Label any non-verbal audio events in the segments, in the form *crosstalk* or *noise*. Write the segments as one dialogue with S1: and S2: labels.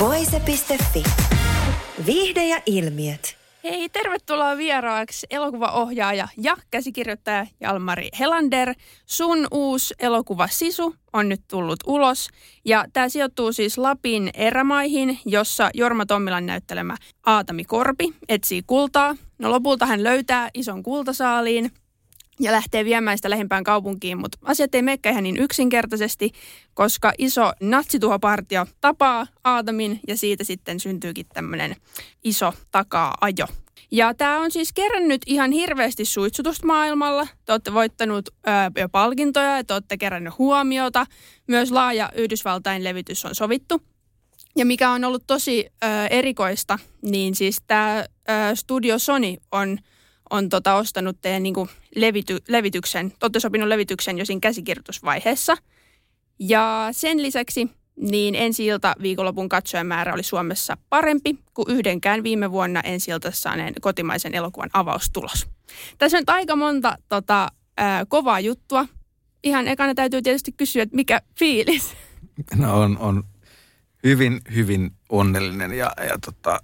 S1: Voise.fi. Viihde ja ilmiöt.
S2: Hei, tervetuloa vieraaksi elokuvaohjaaja ja käsikirjoittaja Jalmari Helander. Sun uusi elokuva Sisu on nyt tullut ulos ja tämä sijoittuu siis Lapin erämaihin, jossa Jorma Tommilan näyttelemä Aatami Korpi etsii kultaa. No lopulta hän löytää ison kultasaaliin ja lähtee viemään sitä lähimpään kaupunkiin, mutta asiat ei menekään ihan niin yksinkertaisesti, koska iso natsituhopartio tapaa Aatamin ja siitä sitten syntyykin tämmöinen iso takaa-ajo. Ja tämä on siis kerännyt ihan hirveästi suitsutusta maailmalla. Te olette voittanut ää, jo palkintoja ja te olette kerännyt huomiota. Myös laaja Yhdysvaltain levitys on sovittu. Ja mikä on ollut tosi ää, erikoista, niin siis tämä Studio Sony on – on tota ostanut teidän niin levity, levityksen, olette sopinut levityksen jo siinä käsikirjoitusvaiheessa. Ja sen lisäksi niin ensi ilta viikonlopun katsojamäärä oli Suomessa parempi kuin yhdenkään viime vuonna ensi saaneen kotimaisen elokuvan avaustulos. Tässä on aika monta tota, ää, kovaa juttua. Ihan ekana täytyy tietysti kysyä, että mikä fiilis?
S3: No on, on hyvin, hyvin onnellinen ja, ja tota,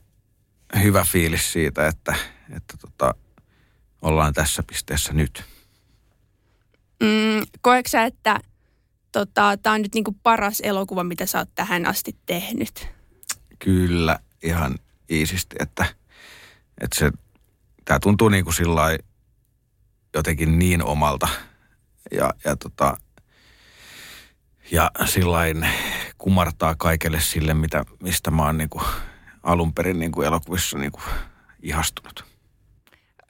S3: hyvä fiilis siitä, että, että tota, ollaan tässä pisteessä nyt.
S2: Mm, koetko sä, että tota, tämä on nyt niinku paras elokuva, mitä sä oot tähän asti tehnyt?
S3: Kyllä, ihan iisisti, että, että se, tämä tuntuu niin kuin sillai jotenkin niin omalta ja, ja, tota, ja sillain kumartaa kaikelle sille, mitä, mistä mä oon niin kuin alun perin niin kuin elokuvissa niin kuin ihastunut.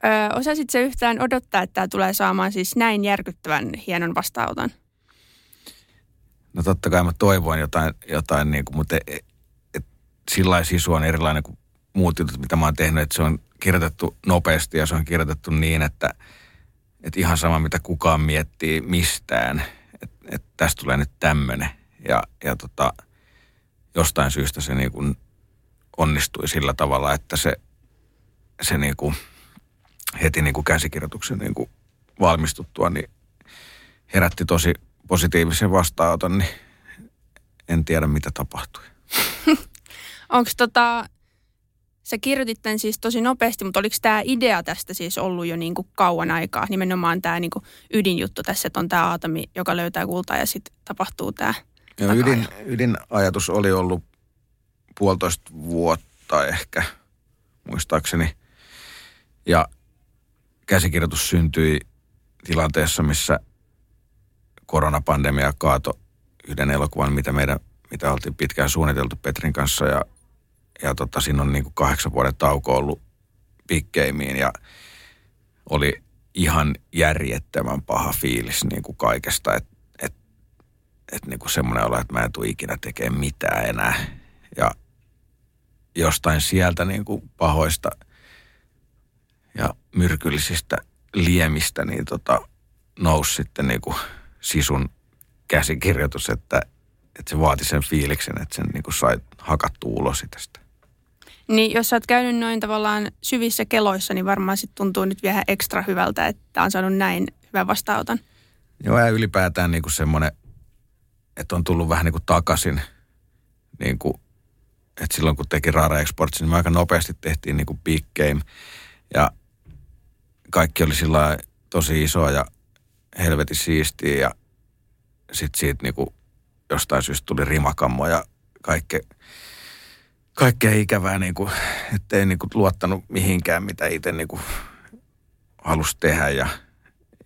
S2: Öö, osasit se yhtään odottaa, että tämä tulee saamaan siis näin järkyttävän hienon vastaanoton?
S3: No totta kai mä toivoin jotain, jotain niin kuin, mutta et, et, sillä sisu on erilainen kuin muut jutut, mitä mä oon tehnyt, että se on kirjoitettu nopeasti ja se on kirjoitettu niin, että, että ihan sama mitä kukaan miettii mistään, että, että tästä tulee nyt tämmöinen. Ja, ja tota, jostain syystä se niin kuin onnistui sillä tavalla, että se, se niin kuin – heti niin kuin käsikirjoituksen niin kuin valmistuttua, niin herätti tosi positiivisen vastaanoton, niin en tiedä mitä tapahtui. *laughs*
S2: Onko tota, sä kirjoitit tämän siis tosi nopeasti, mutta oliko tämä idea tästä siis ollut jo niin kuin kauan aikaa? Nimenomaan tämä niin kuin ydinjuttu tässä, että on tämä Aatami, joka löytää kultaa ja sitten tapahtuu tämä
S3: Joo, ydin, ydinajatus oli ollut puolitoista vuotta ehkä, muistaakseni. Ja käsikirjoitus syntyi tilanteessa, missä koronapandemia kaato yhden elokuvan, mitä, meidän, mitä oltiin pitkään suunniteltu Petrin kanssa. Ja, ja tota, siinä on niin kuin kahdeksan vuoden tauko ollut pikkeimiin ja oli ihan järjettömän paha fiilis niin kuin kaikesta. Että et, et niin kuin semmoinen olo, että mä en tule ikinä tekemään mitään enää. Ja jostain sieltä niin kuin pahoista – ja myrkyllisistä liemistä, niin tota, nousi sitten niin kuin sisun käsikirjoitus, että, että se vaati sen fiiliksen, että sen niin kuin sai hakattua ulos tästä.
S2: Niin jos sä oot käynyt noin tavallaan syvissä keloissa, niin varmaan sitten tuntuu nyt vielä ekstra hyvältä, että on saanut näin hyvän vastaanoton.
S3: Joo, ja ylipäätään niin kuin semmoinen, että on tullut vähän niin kuin takaisin, niin kuin, että silloin kun teki Rara Exports, niin me aika nopeasti tehtiin niin kuin big game. Ja kaikki oli sillä tosi iso ja helvetin siistiä ja sitten siitä niinku jostain syystä tuli rimakammo ja kaikke, kaikkea ikävää, niinku, ettei niinku luottanut mihinkään, mitä itse niinku halusi tehdä ja,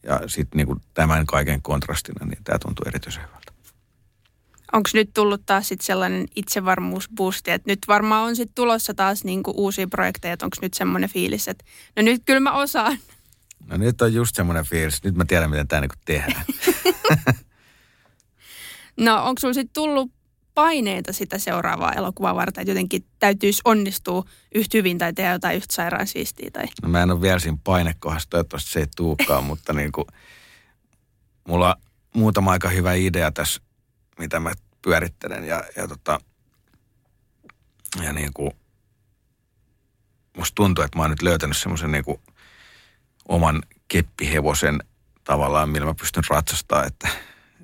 S3: ja sitten niinku tämän kaiken kontrastina, niin tämä tuntui erityisen hyvältä.
S2: Onko nyt tullut taas sit sellainen itsevarmuusboosti, että nyt varmaan on sitten tulossa taas niinku uusia projekteja, että onko nyt semmoinen fiilis, että no nyt kyllä mä osaan.
S3: No nyt on just semmoinen fiilis. Nyt mä tiedän, miten tämä niinku tehdään. *laughs*
S2: no onko sulla sitten tullut paineita sitä seuraavaa elokuvaa varten, että jotenkin täytyisi onnistua yhtä hyvin tai tehdä jotain yhtä sairaan siistiä? Tai...
S3: No mä en ole vielä siinä painekohdassa, toivottavasti se ei tuukaan, mutta niin kuin, mulla on muutama aika hyvä idea tässä, mitä mä pyörittelen ja, ja, tota, ja niin kuin, musta tuntuu, että mä oon nyt löytänyt semmoisen niin kuin oman keppihevosen tavallaan, millä mä pystyn ratsastamaan, että,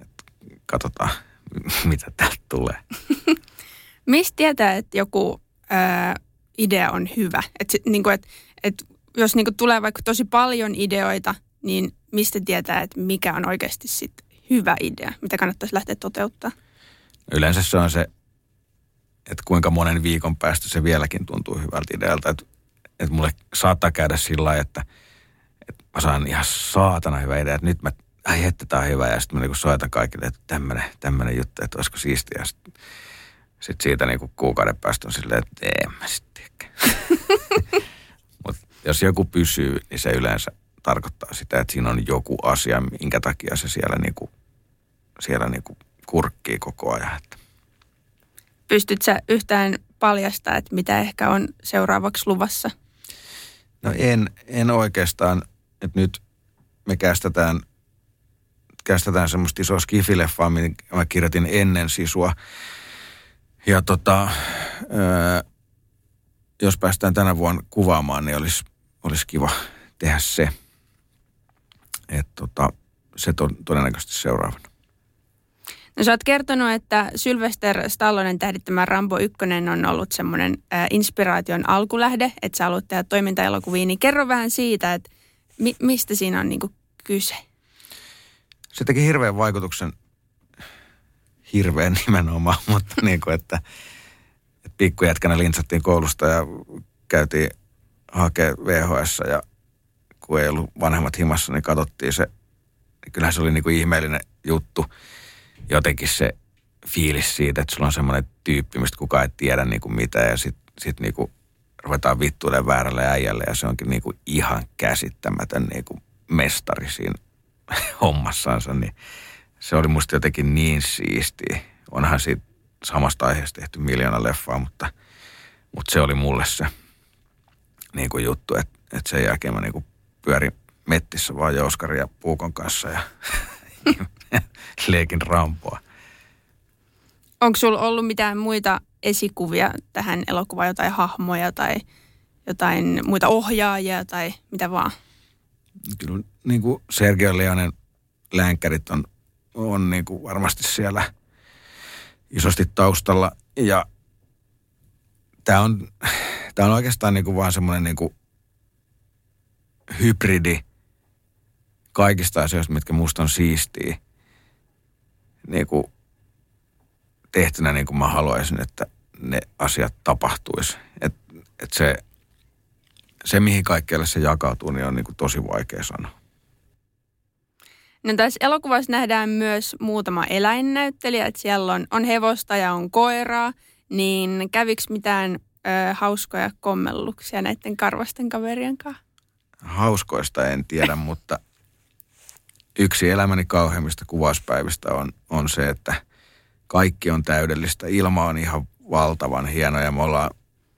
S3: että katsotaan, *laughs* mitä täältä tulee. *laughs*
S2: Mistä tietää, että joku ää, idea on hyvä? Et, niin kuin, et, et, jos niin kuin tulee vaikka tosi paljon ideoita, niin mistä tietää, että mikä on oikeasti sit hyvä idea, mitä kannattaisi lähteä toteuttaa?
S3: Yleensä se on se, että kuinka monen viikon päästä se vieläkin tuntuu hyvältä idealta. Että, että mulle saattaa käydä sillä lailla, että, että mä saan ihan saatana hyvä idea, että nyt mä, ai että tää on hyvä. Ja sitten mä niinku soitan kaikille, että tämmönen, tämmönen juttu, että olisiko siistiä. Sitten sit siitä niinku kuukauden päästä on silleen, että en mä sitten *laughs* Mutta jos joku pysyy, niin se yleensä tarkoittaa sitä, että siinä on joku asia, minkä takia se siellä, niinku, siellä niinku kurkkii koko ajan.
S2: Pystyt sä yhtään paljastaa, että mitä ehkä on seuraavaksi luvassa?
S3: No en, en oikeastaan, että nyt me kästetään, kästetään semmoista isoa skifileffaa, minkä mä kirjoitin ennen sisua. Ja tota, öö, jos päästään tänä vuonna kuvaamaan, niin olisi, olisi kiva tehdä se. Että tota, se to, todennäköisesti seuraavana.
S2: No sä oot kertonut, että Sylvester Stallonen tähdittämä Rambo 1 on ollut semmoinen äh, inspiraation alkulähde, että sä haluat tehdä toimintaelokuvia, niin kerro vähän siitä, että mi- mistä siinä on niinku kyse?
S3: Se teki hirveän vaikutuksen, hirveän nimenomaan, *laughs* mutta niin kuin, että, että pikkujätkänä lintsattiin koulusta ja käytiin hakea VHS ja kun ei ollut vanhemmat himassa, niin katsottiin se. Kyllähän se oli niin kuin ihmeellinen juttu. Jotenkin se fiilis siitä, että sulla on semmoinen tyyppi, mistä kukaan ei tiedä niin kuin mitä ja sitten sit niin kuin ruvetaan vittuille väärälle äijälle ja se onkin niin kuin ihan käsittämätön niin kuin mestari siinä *laughs* hommassansa, niin se oli musta jotenkin niin siistiä. Onhan siitä samasta aiheesta tehty miljoona leffaa, mutta, mutta se oli mulle se niin kuin juttu, että, että sen jälkeen mä niin kuin pyörin mettissä vaan Jouskari ja Puukon kanssa ja *laughs* *laughs* leikin rampoa.
S2: Onko sulla ollut mitään muita esikuvia tähän elokuvaan, jotain hahmoja tai jotain muita ohjaajia tai mitä vaan?
S3: Kyllä niin kuin Sergio Leonen länkkärit on, on niin kuin varmasti siellä isosti taustalla. Ja tämä on, tämä on oikeastaan niin kuin vaan semmoinen niin kuin hybridi kaikista asioista, mitkä musta on siistiä. Niin kuin tehtynä niin kuin mä haluaisin, että ne asiat tapahtuisi. Että et se, se, mihin kaikkialle se jakautuu, niin on niin kuin tosi vaikea sanoa.
S2: No tässä elokuvassa nähdään myös muutama eläinnäyttelijä, että siellä on, on hevosta ja on koiraa, niin käviks mitään ö, hauskoja kommelluksia näiden karvasten kaverien kanssa?
S3: Hauskoista en tiedä, *laughs* mutta yksi elämäni kauheimmista kuvauspäivistä on, on se, että kaikki on täydellistä. Ilma on ihan valtavan hieno ja me ollaan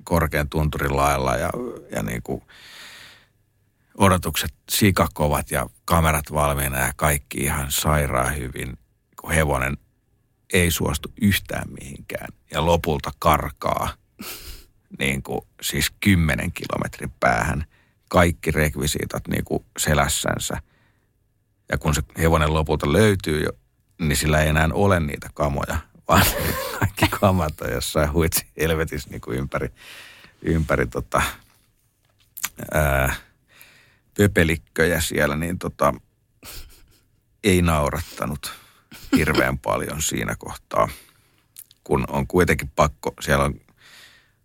S3: korkean tunturin lailla ja, ja niin kuin odotukset sikakovat ja kamerat valmiina ja kaikki ihan sairaan hyvin, kun hevonen ei suostu yhtään mihinkään ja lopulta karkaa niin kuin, siis kymmenen kilometrin päähän kaikki rekvisiitat niin kuin selässänsä. Ja kun se hevonen lopulta löytyy jo, niin sillä ei enää ole niitä kamoja, vaan *laughs* kaikki kamat on jossain huitsi helvetissä niin kuin ympäri, ympäri tota, ää, pöpelikköjä siellä, niin tota, ei naurattanut hirveän paljon siinä kohtaa, kun on kuitenkin pakko, siellä on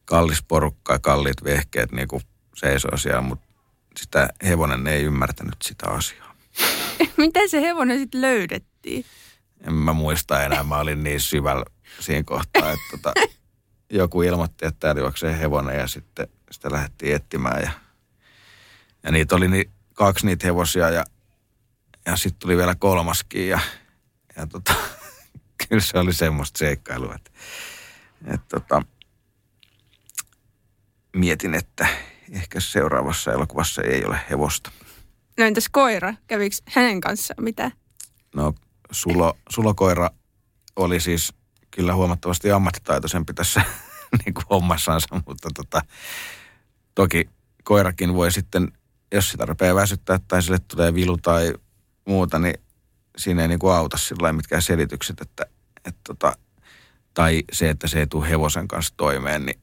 S3: kallis porukka ja kalliit vehkeet niin seisoo siellä, mutta sitä hevonen ei ymmärtänyt sitä asiaa. *laughs*
S2: Miten se hevonen sitten löydettiin?
S3: En mä muista enää, mä olin niin syvällä siinä kohtaa, että tota, joku ilmoitti, että täällä juoksee hevonen ja sitten sitä lähdettiin etsimään ja, ja niitä oli niin, kaksi niitä hevosia ja, ja sitten tuli vielä kolmaskin ja, ja tota, *laughs* kyllä se oli semmoista seikkailua, että et tota, mietin, että ehkä seuraavassa elokuvassa ei ole hevosta.
S2: No entäs koira? Kävikö hänen kanssaan mitä?
S3: No sulo, sulokoira oli siis kyllä huomattavasti ammattitaitoisempi tässä *laughs* niin kuin hommassansa, mutta tota, toki koirakin voi sitten, jos sitä rupeaa väsyttää tai sille tulee vilu tai muuta, niin siinä ei niin kuin auta sillä mitkään selitykset, että, että tota, tai se, että se ei tule hevosen kanssa toimeen, niin,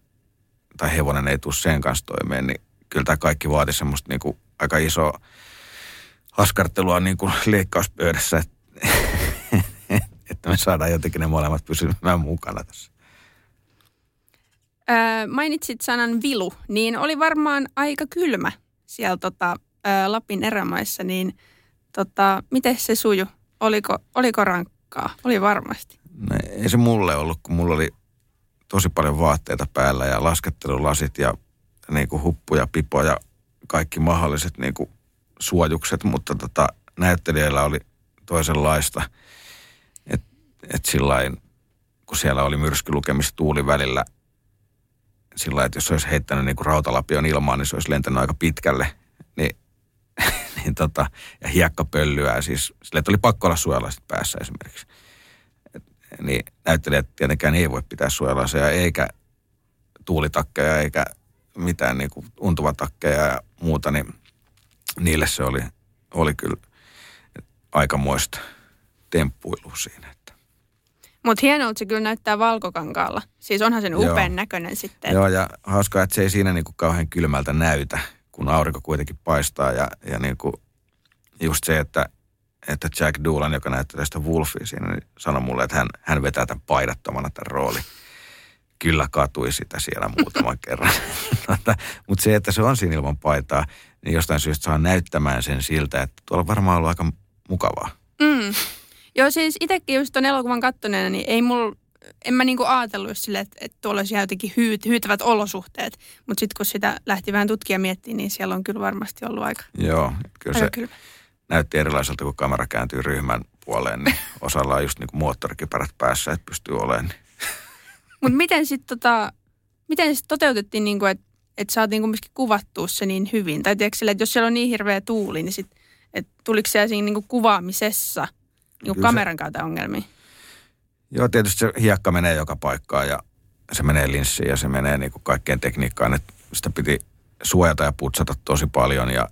S3: tai hevonen ei tule sen kanssa toimeen, niin kyllä tämä kaikki vaatii semmoista niin kuin aika isoa askartelua niin kuin leikkauspöydässä, että, *laughs* että me saadaan jotenkin ne molemmat pysymään mukana tässä.
S2: Öö, mainitsit sanan vilu, niin oli varmaan aika kylmä siellä tota, öö, Lapin erämaissa, niin tota, miten se suju? Oliko, oliko rankkaa? Oli varmasti.
S3: No, ei se mulle ollut, kun mulla oli tosi paljon vaatteita päällä ja laskettelulasit ja niin kuin huppu ja pipo ja kaikki mahdolliset niin kuin suojukset, mutta tota, näyttelijöillä oli toisenlaista. Että et sillain, kun siellä oli myrskylukemista tuuli välillä, sillä että jos olisi heittänyt niin kuin rautalapion ilmaan, niin se olisi lentänyt aika pitkälle. Niin, *laughs* niin tota, ja hiekkapölyä, siis sille oli pakko olla suojalasit päässä esimerkiksi. Et, niin näyttelijät tietenkään ei voi pitää suojalaseja, eikä tuulitakkeja, eikä mitään niin kuin untuvatakkeja ja muuta, niin niille se oli, oli kyllä aikamoista temppuilua siinä. Että.
S2: Mutta hienolta se kyllä näyttää valkokankaalla. Siis onhan sen upean Joo. näköinen sitten.
S3: Joo, ja hauskaa, että se ei siinä niinku kauhean kylmältä näytä, kun aurinko kuitenkin paistaa. Ja, ja niinku just se, että, että Jack Doolan, joka näyttää tästä Wolfia siinä, niin sanoi mulle, että hän, hän vetää tämän paidattomana tämän roolin kyllä katui sitä siellä muutaman *laughs* kerran. *laughs* Mutta se, että se on siinä ilman paitaa, niin jostain syystä saa näyttämään sen siltä, että tuolla varmaan ollut aika mukavaa.
S2: Mm. Joo, siis itsekin just tuon elokuvan kattoneena, niin ei mulla, en mä niinku ajatellut sille, että, että tuolla olisi jotenkin hyyt, hyytävät olosuhteet. Mutta sitten kun sitä lähti vähän tutkia miettiä, niin siellä on kyllä varmasti ollut aika
S3: Joo, kyllä aika se kylmä. näytti erilaiselta, kun kamera kääntyy ryhmän puoleen, niin *laughs* osalla on just niinku moottorikypärät päässä, että pystyy olemaan. Niin
S2: mutta miten sitten tota, miten sit toteutettiin, niinku, että et saatiin kumminkin kuvattua se niin hyvin? Tai tiedätkö että jos siellä on niin hirveä tuuli, niin sit, et tuliko siellä siinä niinku kuvaamisessa niinku kameran kautta ongelmia?
S3: Joo, tietysti se hiekka menee joka paikkaan ja se menee linssiin ja se menee niinku kaikkeen tekniikkaan. Että sitä piti suojata ja putsata tosi paljon ja,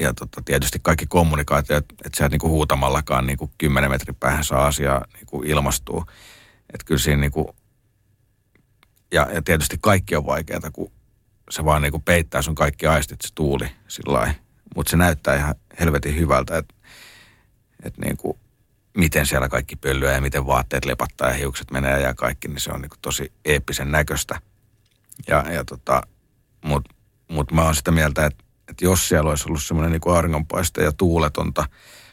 S3: ja tota, tietysti kaikki kommunikaatio, että et sä et niinku huutamallakaan niinku 10 metrin päähän saa asiaa niinku ilmastua. Että kyllä siinä niinku ja, ja tietysti kaikki on vaikeaa, kun se vaan niin kuin peittää sun kaikki aistit, se tuuli sillä Mutta se näyttää ihan helvetin hyvältä, että et niin kuin, miten siellä kaikki pöllyä ja miten vaatteet lepattaa ja hiukset menee ja kaikki, niin se on niin kuin tosi eeppisen näköistä. Ja, ja tota, Mutta mut mä oon sitä mieltä, että, että jos siellä olisi ollut semmoinen niin auringonpaiste ja tuuletonta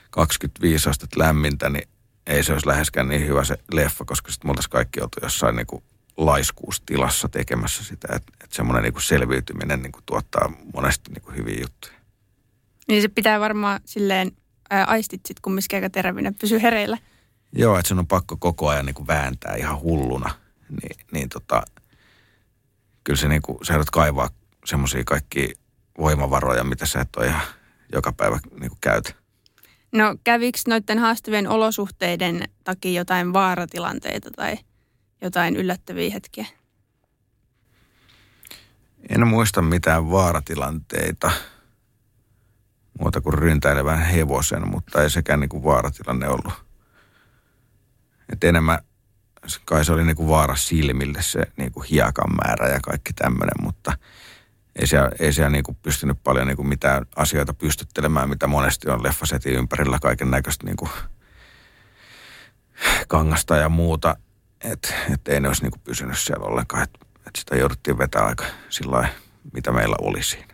S3: 25 astetta lämmintä, niin ei se olisi läheskään niin hyvä se leffa, koska sitten me oltaisiin kaikki oltu jossain niin kuin laiskuustilassa tekemässä sitä, että semmoinen niin kuin selviytyminen niin kuin tuottaa monesti niin kuin hyviä juttuja.
S2: Niin se pitää varmaan silleen ää, aistit sitten kumminkin aika terävinä, pysyy hereillä.
S3: Joo, että sen on pakko koko ajan niin kuin vääntää ihan hulluna. Niin, niin tota, kyllä se niin kuin, sä kaivaa semmoisia kaikki voimavaroja, mitä sä et ole ihan joka päivä niin kuin käytä.
S2: No kävikö noiden haastavien olosuhteiden takia jotain vaaratilanteita tai – jotain yllättäviä hetkiä?
S3: En muista mitään vaaratilanteita muuta kuin ryntäilevän hevosen, mutta ei sekään niin kuin vaaratilanne ollut. Et enemmän kai se oli niin kuin vaara silmille se niin kuin hiekan määrä ja kaikki tämmöinen, mutta ei siellä, ei siellä niin kuin pystynyt paljon niin kuin mitään asioita pystyttelemään, mitä monesti on leffasetin ympärillä kaiken näköistä niin kuin kangasta ja muuta että et ei ne olisi niinku pysynyt siellä ollenkaan. Että et sitä jouduttiin vetää aika sillä mitä meillä oli siinä.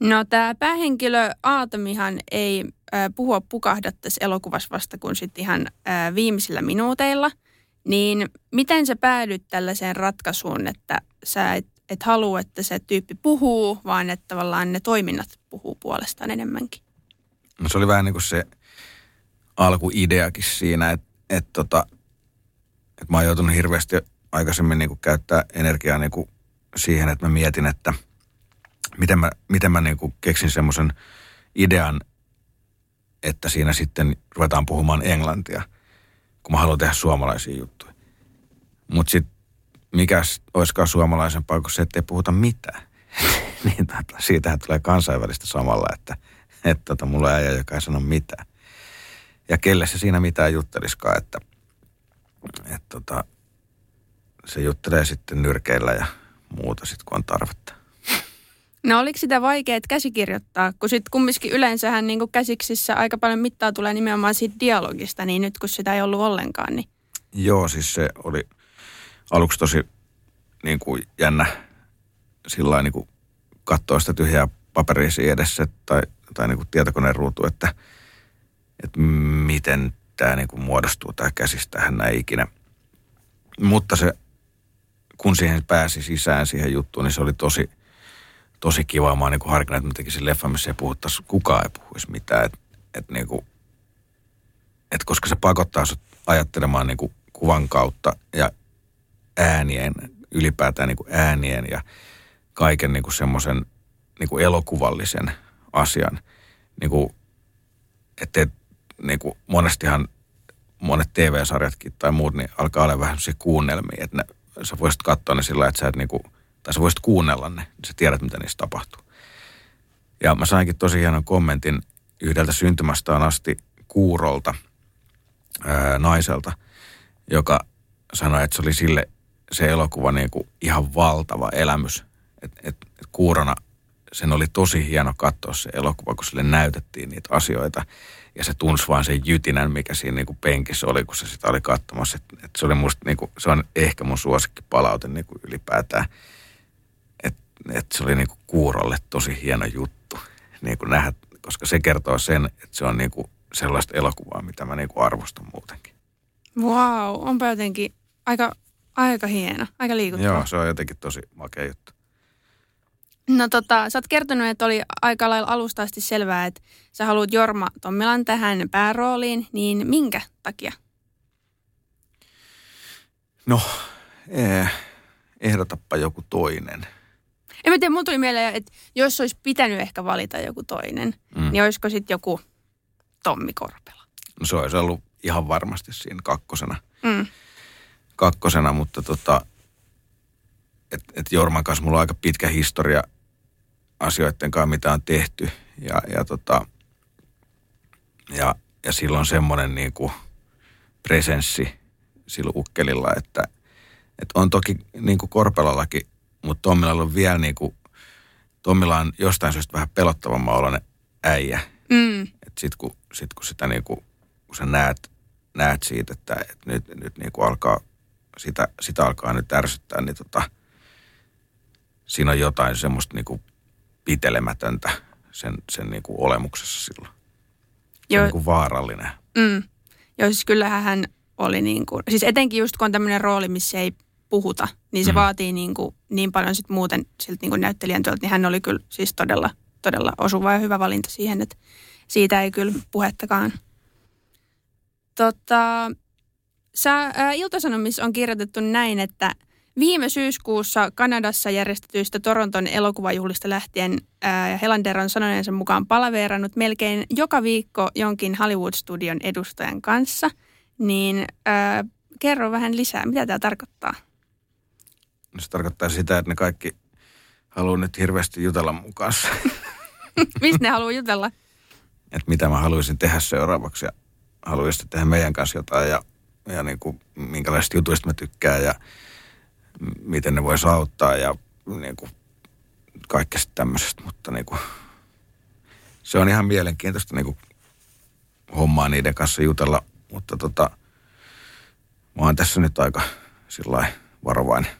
S2: No tämä päähenkilö Aatomihan ei äh, puhua pukahda tässä elokuvassa vasta kuin sitten ihan äh, viimeisillä minuuteilla. Niin miten sä päädyt tällaiseen ratkaisuun, että sä et, et halua, että se tyyppi puhuu, vaan että tavallaan ne toiminnat puhuu puolestaan enemmänkin?
S3: No se oli vähän niin kuin se alkuideakin siinä, että, että tota, että mä oon joutunut hirveästi aikaisemmin niin kuin käyttää energiaa niin kuin siihen, että mä mietin, että miten mä, miten mä niin kuin keksin semmoisen idean, että siinä sitten ruvetaan puhumaan englantia, kun mä haluan tehdä suomalaisia juttuja. Mutta sitten mikäs olisikaan suomalaisempaa kuin se, että ei puhuta mitään. *laughs* niin tota, siitähän tulee kansainvälistä samalla, että, että tota, mulla ei äijä, joka ei sano mitään. Ja kelle se siinä mitään jutteliskaan, että, että tota, se juttelee sitten nyrkeillä ja muuta sitten, kun on tarvetta. *laughs*
S2: No oliko sitä vaikea käsikirjoittaa, kun sitten kumminkin yleensähän niin käsiksissä aika paljon mittaa tulee nimenomaan siitä dialogista, niin nyt kun sitä ei ollut ollenkaan, niin...
S3: Joo, siis se oli aluksi tosi niin kuin jännä sillä niin kuin katsoa sitä tyhjää paperia edessä tai, tai niin kuin tietokoneen ruutu, että, että miten tämä niin kuin muodostuu tämä käsistähän näin ikinä. Mutta se, kun siihen pääsi sisään siihen juttuun, niin se oli tosi, tosi kiva. Mä oon niin harkinnut, että mä tekisin leffa, missä ei puhuttaisi, kukaan ei puhuisi mitään. Et, et niin kuin, et koska se pakottaa sut ajattelemaan niin kuin kuvan kautta ja äänien, ylipäätään niin kuin äänien ja kaiken niin kuin semmoisen niin kuin elokuvallisen asian. Niin kuin, että niin kuin monestihan monet TV-sarjatkin tai muut, niin alkaa olla vähän se kuunnelmia, että ne, sä voisit katsoa ne sillä että sä et niin kuin, tai sä voisit kuunnella ne, niin sä tiedät, mitä niistä tapahtuu. Ja mä sainkin tosi hienon kommentin yhdeltä syntymästään asti kuurolta, ää, naiselta, joka sanoi, että se oli sille se elokuva niin kuin ihan valtava elämys. Että et, et kuurona sen oli tosi hieno katsoa se elokuva, kun sille näytettiin niitä asioita. Ja se tunsi vaan sen jytinän, mikä siinä niin kuin penkissä oli, kun se sitä oli katsomassa. Et, et se oli musta, niin kuin, se on ehkä mun suosikkipalaute niin kuin ylipäätään. Että et se oli niin kuin kuurolle tosi hieno juttu niin kuin nähdä, koska se kertoo sen, että se on niin kuin sellaista elokuvaa, mitä mä niin kuin arvostan muutenkin.
S2: Wow, onpa jotenkin aika Aika hieno, aika liikuttava.
S3: Joo, se on jotenkin tosi makea juttu.
S2: No tota, sä oot kertonut, että oli aika lailla alusta asti selvää, että sä haluat Jorma Tommilan tähän päärooliin, niin minkä takia?
S3: No, eh, ehdotappa joku toinen.
S2: En mä tiedä, mun tuli mieleen, että jos olisi pitänyt ehkä valita joku toinen, mm. niin olisiko sitten joku Tommi Korpela?
S3: No se olisi ollut ihan varmasti siinä kakkosena. Mm kakkosena, mutta tota, että et Jorman kanssa mulla on aika pitkä historia asioiden kanssa, mitä on tehty. Ja, ja, tota, ja, ja silloin semmoinen niin kuin presenssi sillä ukkelilla, että, että on toki niin kuin Korpelallakin, mutta Tommilla on vielä niin kuin, Tommilla on jostain syystä vähän pelottavamman oloinen äijä. Mm. Että sit kun, sit kun sitä niin kuin, kun sä näet, näet siitä, että, että nyt, nyt niin kuin alkaa sitä, sitä alkaa nyt ärsyttää, niin tota, siinä on jotain semmoista niin kuin pitelemätöntä sen, sen niin kuin olemuksessa silloin. Se on niin kuin vaarallinen.
S2: Mm. Joo, siis kyllähän hän oli niin kuin, siis etenkin just kun on tämmöinen rooli, missä ei puhuta, niin se mm. vaatii niin, kuin, niin paljon sit muuten siltä niin kuin näyttelijän työltä, niin hän oli kyllä siis todella, todella osuva ja hyvä valinta siihen, että siitä ei kyllä puhettakaan. Tota, Sä, ää, Iltasanomissa on kirjoitettu näin, että viime syyskuussa Kanadassa järjestetyistä Toronton elokuvajuhlista lähtien ää, Helander on sanojensa mukaan palaveerannut melkein joka viikko jonkin Hollywood-studion edustajan kanssa. Niin ää, kerro vähän lisää, mitä tämä tarkoittaa?
S3: No se tarkoittaa sitä, että ne kaikki haluaa nyt hirveästi jutella mun kanssa. *laughs*
S2: Mistä ne haluaa jutella?
S3: että mitä mä haluaisin tehdä seuraavaksi ja haluaisin tehdä meidän kanssa jotain ja ja niin kuin, minkälaisista jutuista mä tykkään ja miten ne voisi auttaa ja niin kuin, kaikkesta tämmöisestä, mutta niin kuin, se on ihan mielenkiintoista niin kuin, hommaa niiden kanssa jutella, mutta tota, mä oon tässä nyt aika sillä varovainen.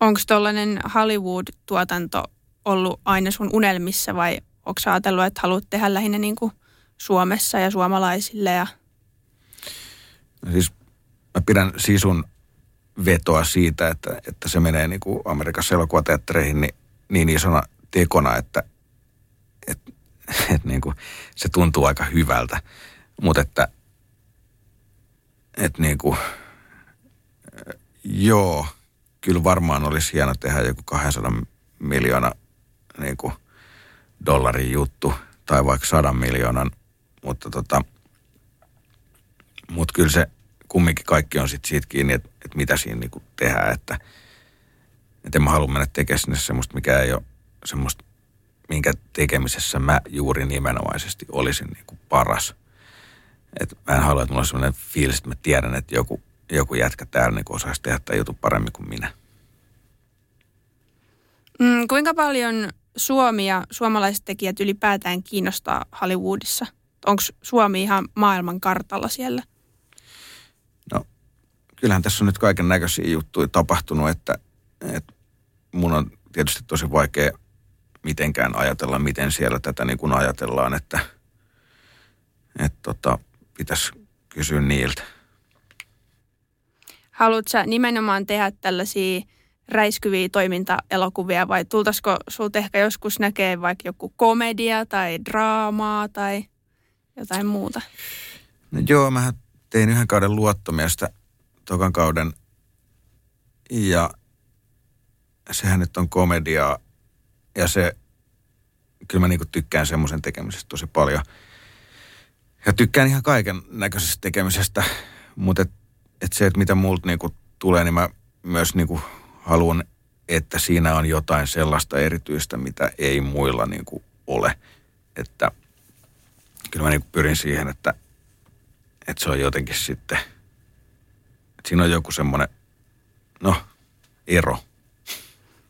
S2: Onko tollainen Hollywood-tuotanto ollut aina sun unelmissa vai onko ajatellut, että haluat tehdä lähinnä niin kuin Suomessa ja suomalaisille ja
S3: Siis mä pidän sisun vetoa siitä, että, että se menee niin kuin Amerikassa elokuvateattereihin niin, niin isona tekona, että, että, että niin kuin se tuntuu aika hyvältä. Mutta että, että niin kuin, Joo, kyllä varmaan olisi hieno tehdä joku 200 miljoona niin kuin, dollarin juttu tai vaikka 100 miljoonan, mutta tota, mutta kyllä se kumminkin kaikki on sit siitä kiinni, että, että mitä siinä niin kuin tehdään, että, että en mä halua mennä tekemään sinne semmoista, mikä ei ole semmoista, minkä tekemisessä mä juuri nimenomaisesti olisin niin kuin paras. Et mä en halua, että mulla on sellainen fiilis, että mä tiedän, että joku, joku jätkä täällä niin osaisi tehdä tämän jutun paremmin kuin minä.
S2: Mm, kuinka paljon Suomi ja suomalaiset tekijät ylipäätään kiinnostaa Hollywoodissa? Onko Suomi ihan maailman kartalla siellä?
S3: Kyllähän tässä on nyt kaiken näköisiä juttuja tapahtunut, että, että mun on tietysti tosi vaikea mitenkään ajatella, miten siellä tätä niin kuin ajatellaan, että, että tota, pitäisi kysyä niiltä.
S2: Haluatko nimenomaan tehdä tällaisia räiskyviä toimintaelokuvia vai tultaisiko sulta ehkä joskus näkee vaikka joku komedia tai draamaa tai jotain muuta?
S3: No joo, mä tein yhden kauden luottomiestä tokan kauden ja sehän nyt on komediaa ja se, kyllä mä niinku tykkään semmoisen tekemisestä tosi paljon. Ja tykkään ihan kaiken näköisestä tekemisestä, mutta et, et se, että mitä multa niinku tulee, niin mä myös niinku haluan, että siinä on jotain sellaista erityistä, mitä ei muilla niinku ole. Että kyllä mä niinku pyrin siihen, että, että se on jotenkin sitten, että siinä on joku semmoinen, no, ero.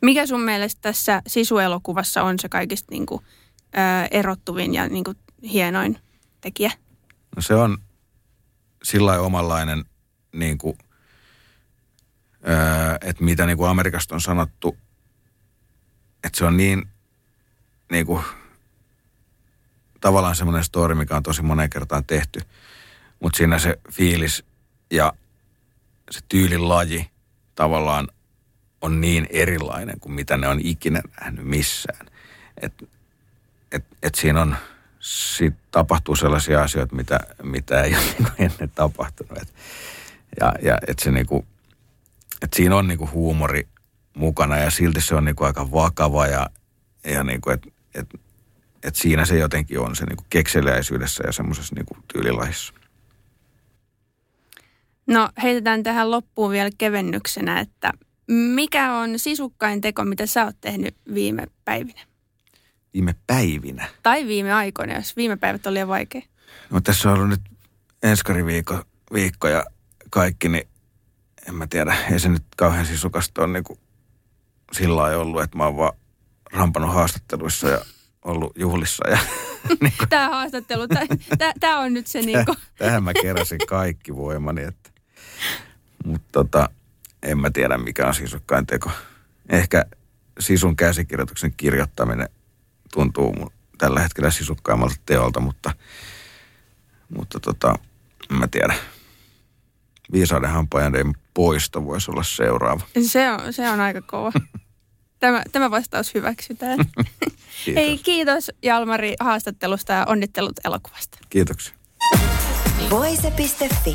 S2: Mikä sun mielestä tässä sisuelokuvassa on se kaikista niin kuin, ö, erottuvin ja niin kuin, hienoin tekijä?
S3: No se on sillä omanlainen, niin kuin, öö, että mitä niin kuin Amerikasta on sanottu, että se on niin, niin kuin, tavallaan semmoinen story, mikä on tosi moneen kertaan tehty. Mutta siinä se fiilis ja se tyylin laji tavallaan on niin erilainen kuin mitä ne on ikinä nähnyt missään. Että et, et siinä on, sit tapahtuu sellaisia asioita, mitä, mitä ei ole *laughs* niin ennen tapahtunut. Et, ja ja et se niinku, et siinä on niinku huumori mukana ja silti se on niinku aika vakava ja, ja niinku, et, et, et siinä se jotenkin on se niinku kekseliäisyydessä ja semmoisessa niinku tyylilahissa.
S2: No heitetään tähän loppuun vielä kevennyksenä, että mikä on sisukkain teko, mitä sä oot tehnyt viime päivinä?
S3: Viime päivinä.
S2: Tai viime aikoina, jos viime päivät oli liian vaikea.
S3: No tässä on ollut nyt enskari viikko, viikko ja kaikki, niin en mä tiedä, ei se nyt kauhean sisukasta ole niin kuin sillä lailla ollut, että mä oon vaan rampannut haastatteluissa ja ollut juhlissa. Ja, *laughs* niin kuin,
S2: Tämä haastattelu, tämä on nyt se niin kuin,
S3: tähän mä keräsin kaikki voimani, että, mutta tota, en mä tiedä mikä on sisukkain teko. Ehkä sisun käsikirjoituksen kirjoittaminen tuntuu mun tällä hetkellä sisukkaimmalta teolta, mutta, mutta tota, en mä tiedä. Viisauden hampaiden poisto voisi olla seuraava.
S2: se on, se on aika kova. *laughs* Tämä, tämä vastaus hyväksytään. *laughs*
S3: Kiitos.
S2: Hei, kiitos Jalmari haastattelusta ja onnittelut elokuvasta.
S3: Kiitoksia.
S1: Voise.fi.